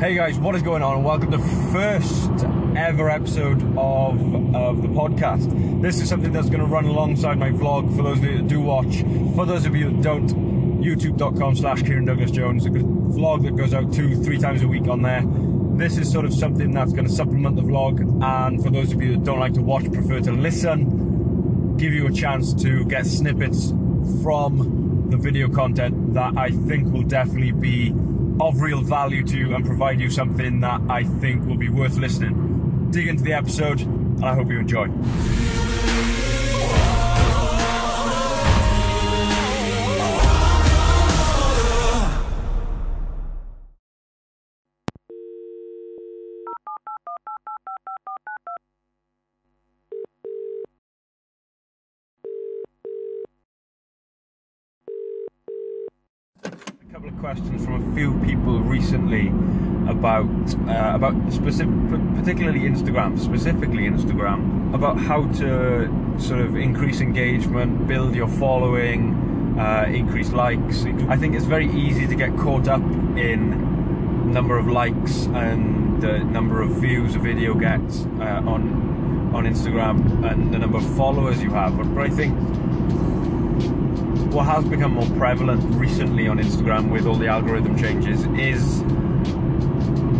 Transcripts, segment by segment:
Hey guys, what is going on? And welcome to the first ever episode of, of the podcast. This is something that's going to run alongside my vlog for those of you that do watch. For those of you that don't, youtube.com slash Kieran Douglas Jones, a vlog that goes out two, three times a week on there. This is sort of something that's going to supplement the vlog. And for those of you that don't like to watch, prefer to listen, give you a chance to get snippets from the video content that I think will definitely be of real value to you and provide you something that I think will be worth listening. Dig into the episode, and I hope you enjoy. Couple of questions from a few people recently about uh, about specific, particularly Instagram, specifically Instagram, about how to sort of increase engagement, build your following, uh, increase likes. I think it's very easy to get caught up in number of likes and the number of views a video gets uh, on on Instagram and the number of followers you have. But, but I think what has become more prevalent recently on Instagram with all the algorithm changes is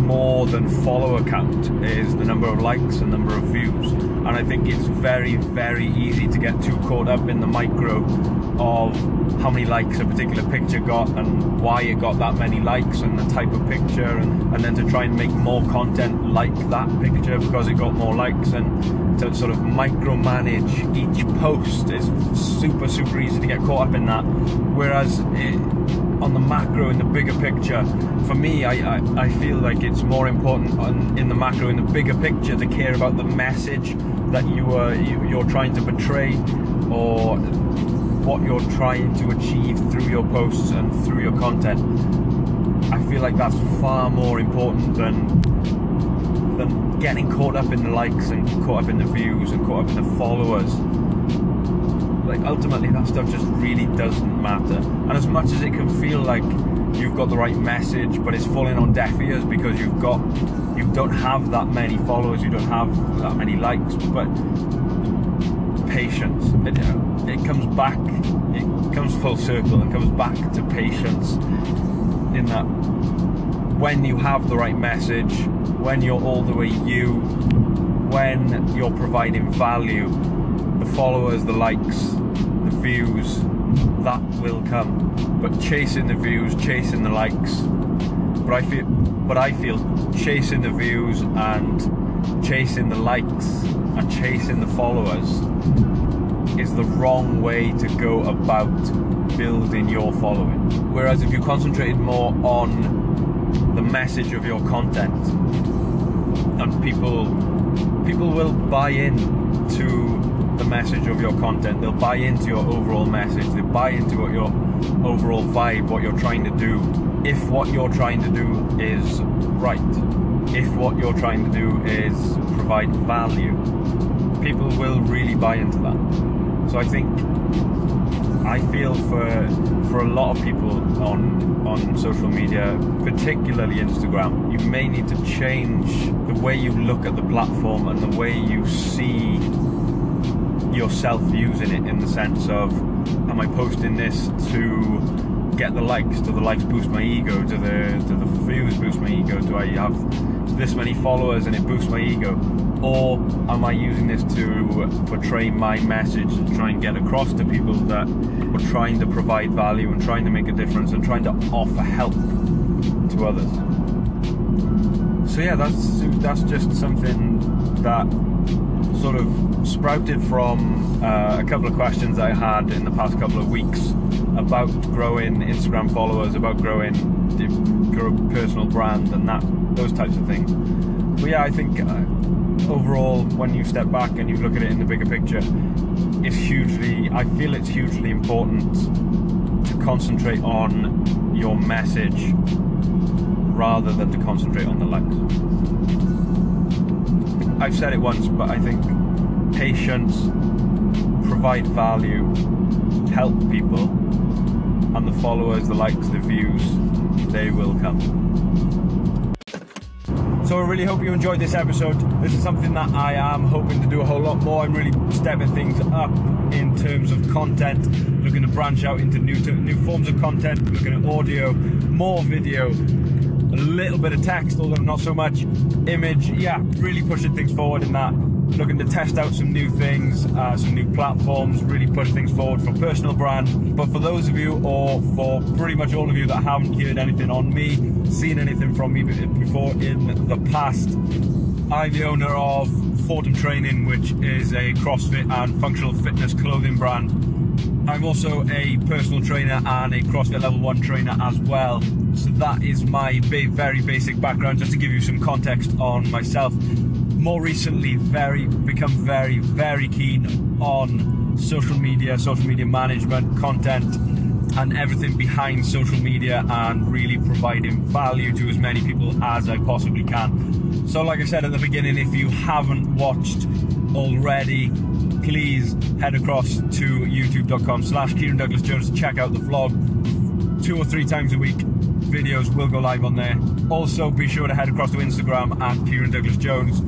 more than follower count is the number of likes and number of views. And I think it's very very easy to get too caught up in the micro of how many likes a particular picture got and why it got that many likes and the type of picture and, and then to try and make more content like that picture because it got more likes and to sort of micromanage each post is super super easy to get caught up in that. Whereas it, on the macro in the bigger picture for me I, I, I feel like it's more important on, in the macro in the bigger picture to care about the message that you are you, you're trying to portray or what you're trying to achieve through your posts and through your content. I feel like that's far more important than than getting caught up in the likes and caught up in the views and caught up in the followers. Like ultimately that stuff just really doesn't matter. And as much as it can feel like you've got the right message but it's falling on deaf ears because you've got you don't have that many followers you don't have that many likes but patience. It, it comes back it comes full circle and comes back to patience in that when you have the right message when you're all the way you when you're providing value the followers the likes the views that will come. But chasing the views chasing the likes. But i feel but i feel chasing the views and chasing the likes and chasing the followers is the wrong way to go about building your following. Whereas if you concentrated more on the message of your content and people people will buy in to the message of your content. They'll buy into your overall message. They buy into what your overall vibe, what you're trying to do. If what you're trying to do is right, if what you're trying to do is provide value, people will really buy into that. So I think I feel for for a lot of people on on social media, particularly Instagram, you may need to change the way you look at the platform and the way you see yourself using it in the sense of am I posting this to get the likes? Do the likes boost my ego? Do the do the views boost my ego? Do I have this many followers and it boosts my ego or am I using this to portray my message and try and get across to people that are trying to provide value and trying to make a difference and trying to offer help to others so yeah that's that's just something that sort of sprouted from uh, a couple of questions I had in the past couple of weeks about growing Instagram followers, about growing your personal brand and that those types of things. But yeah, I think uh, overall, when you step back and you look at it in the bigger picture, it's hugely. I feel it's hugely important to concentrate on your message rather than to concentrate on the likes. I've said it once, but I think patience, provide value, help people, and the followers, the likes, the views, they will come. So I really hope you enjoyed this episode. This is something that I am hoping to do a whole lot more. I'm really stepping things up in terms of content, looking to branch out into new new forms of content, looking at audio, more video, a little bit of text, although not so much image. Yeah, really pushing things forward in that looking to test out some new things, uh, some new platforms, really push things forward for personal brand. But for those of you, or for pretty much all of you that haven't heard anything on me, seen anything from me before in the past, I'm the owner of Fortum Training, which is a CrossFit and functional fitness clothing brand. I'm also a personal trainer and a CrossFit Level 1 trainer as well. So that is my very basic background, just to give you some context on myself more recently very become very very keen on social media social media management content and everything behind social media and really providing value to as many people as I possibly can. So like I said at the beginning if you haven't watched already please head across to youtube.com slash Kieran Douglas Jones to check out the vlog. Two or three times a week videos will go live on there. Also be sure to head across to Instagram at Kieran Douglas Jones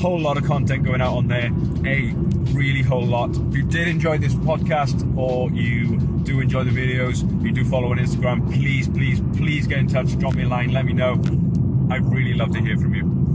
whole lot of content going out on there a really whole lot. If you did enjoy this podcast or you do enjoy the videos you do follow on instagram please please please get in touch drop me a line let me know. I'd really love to hear from you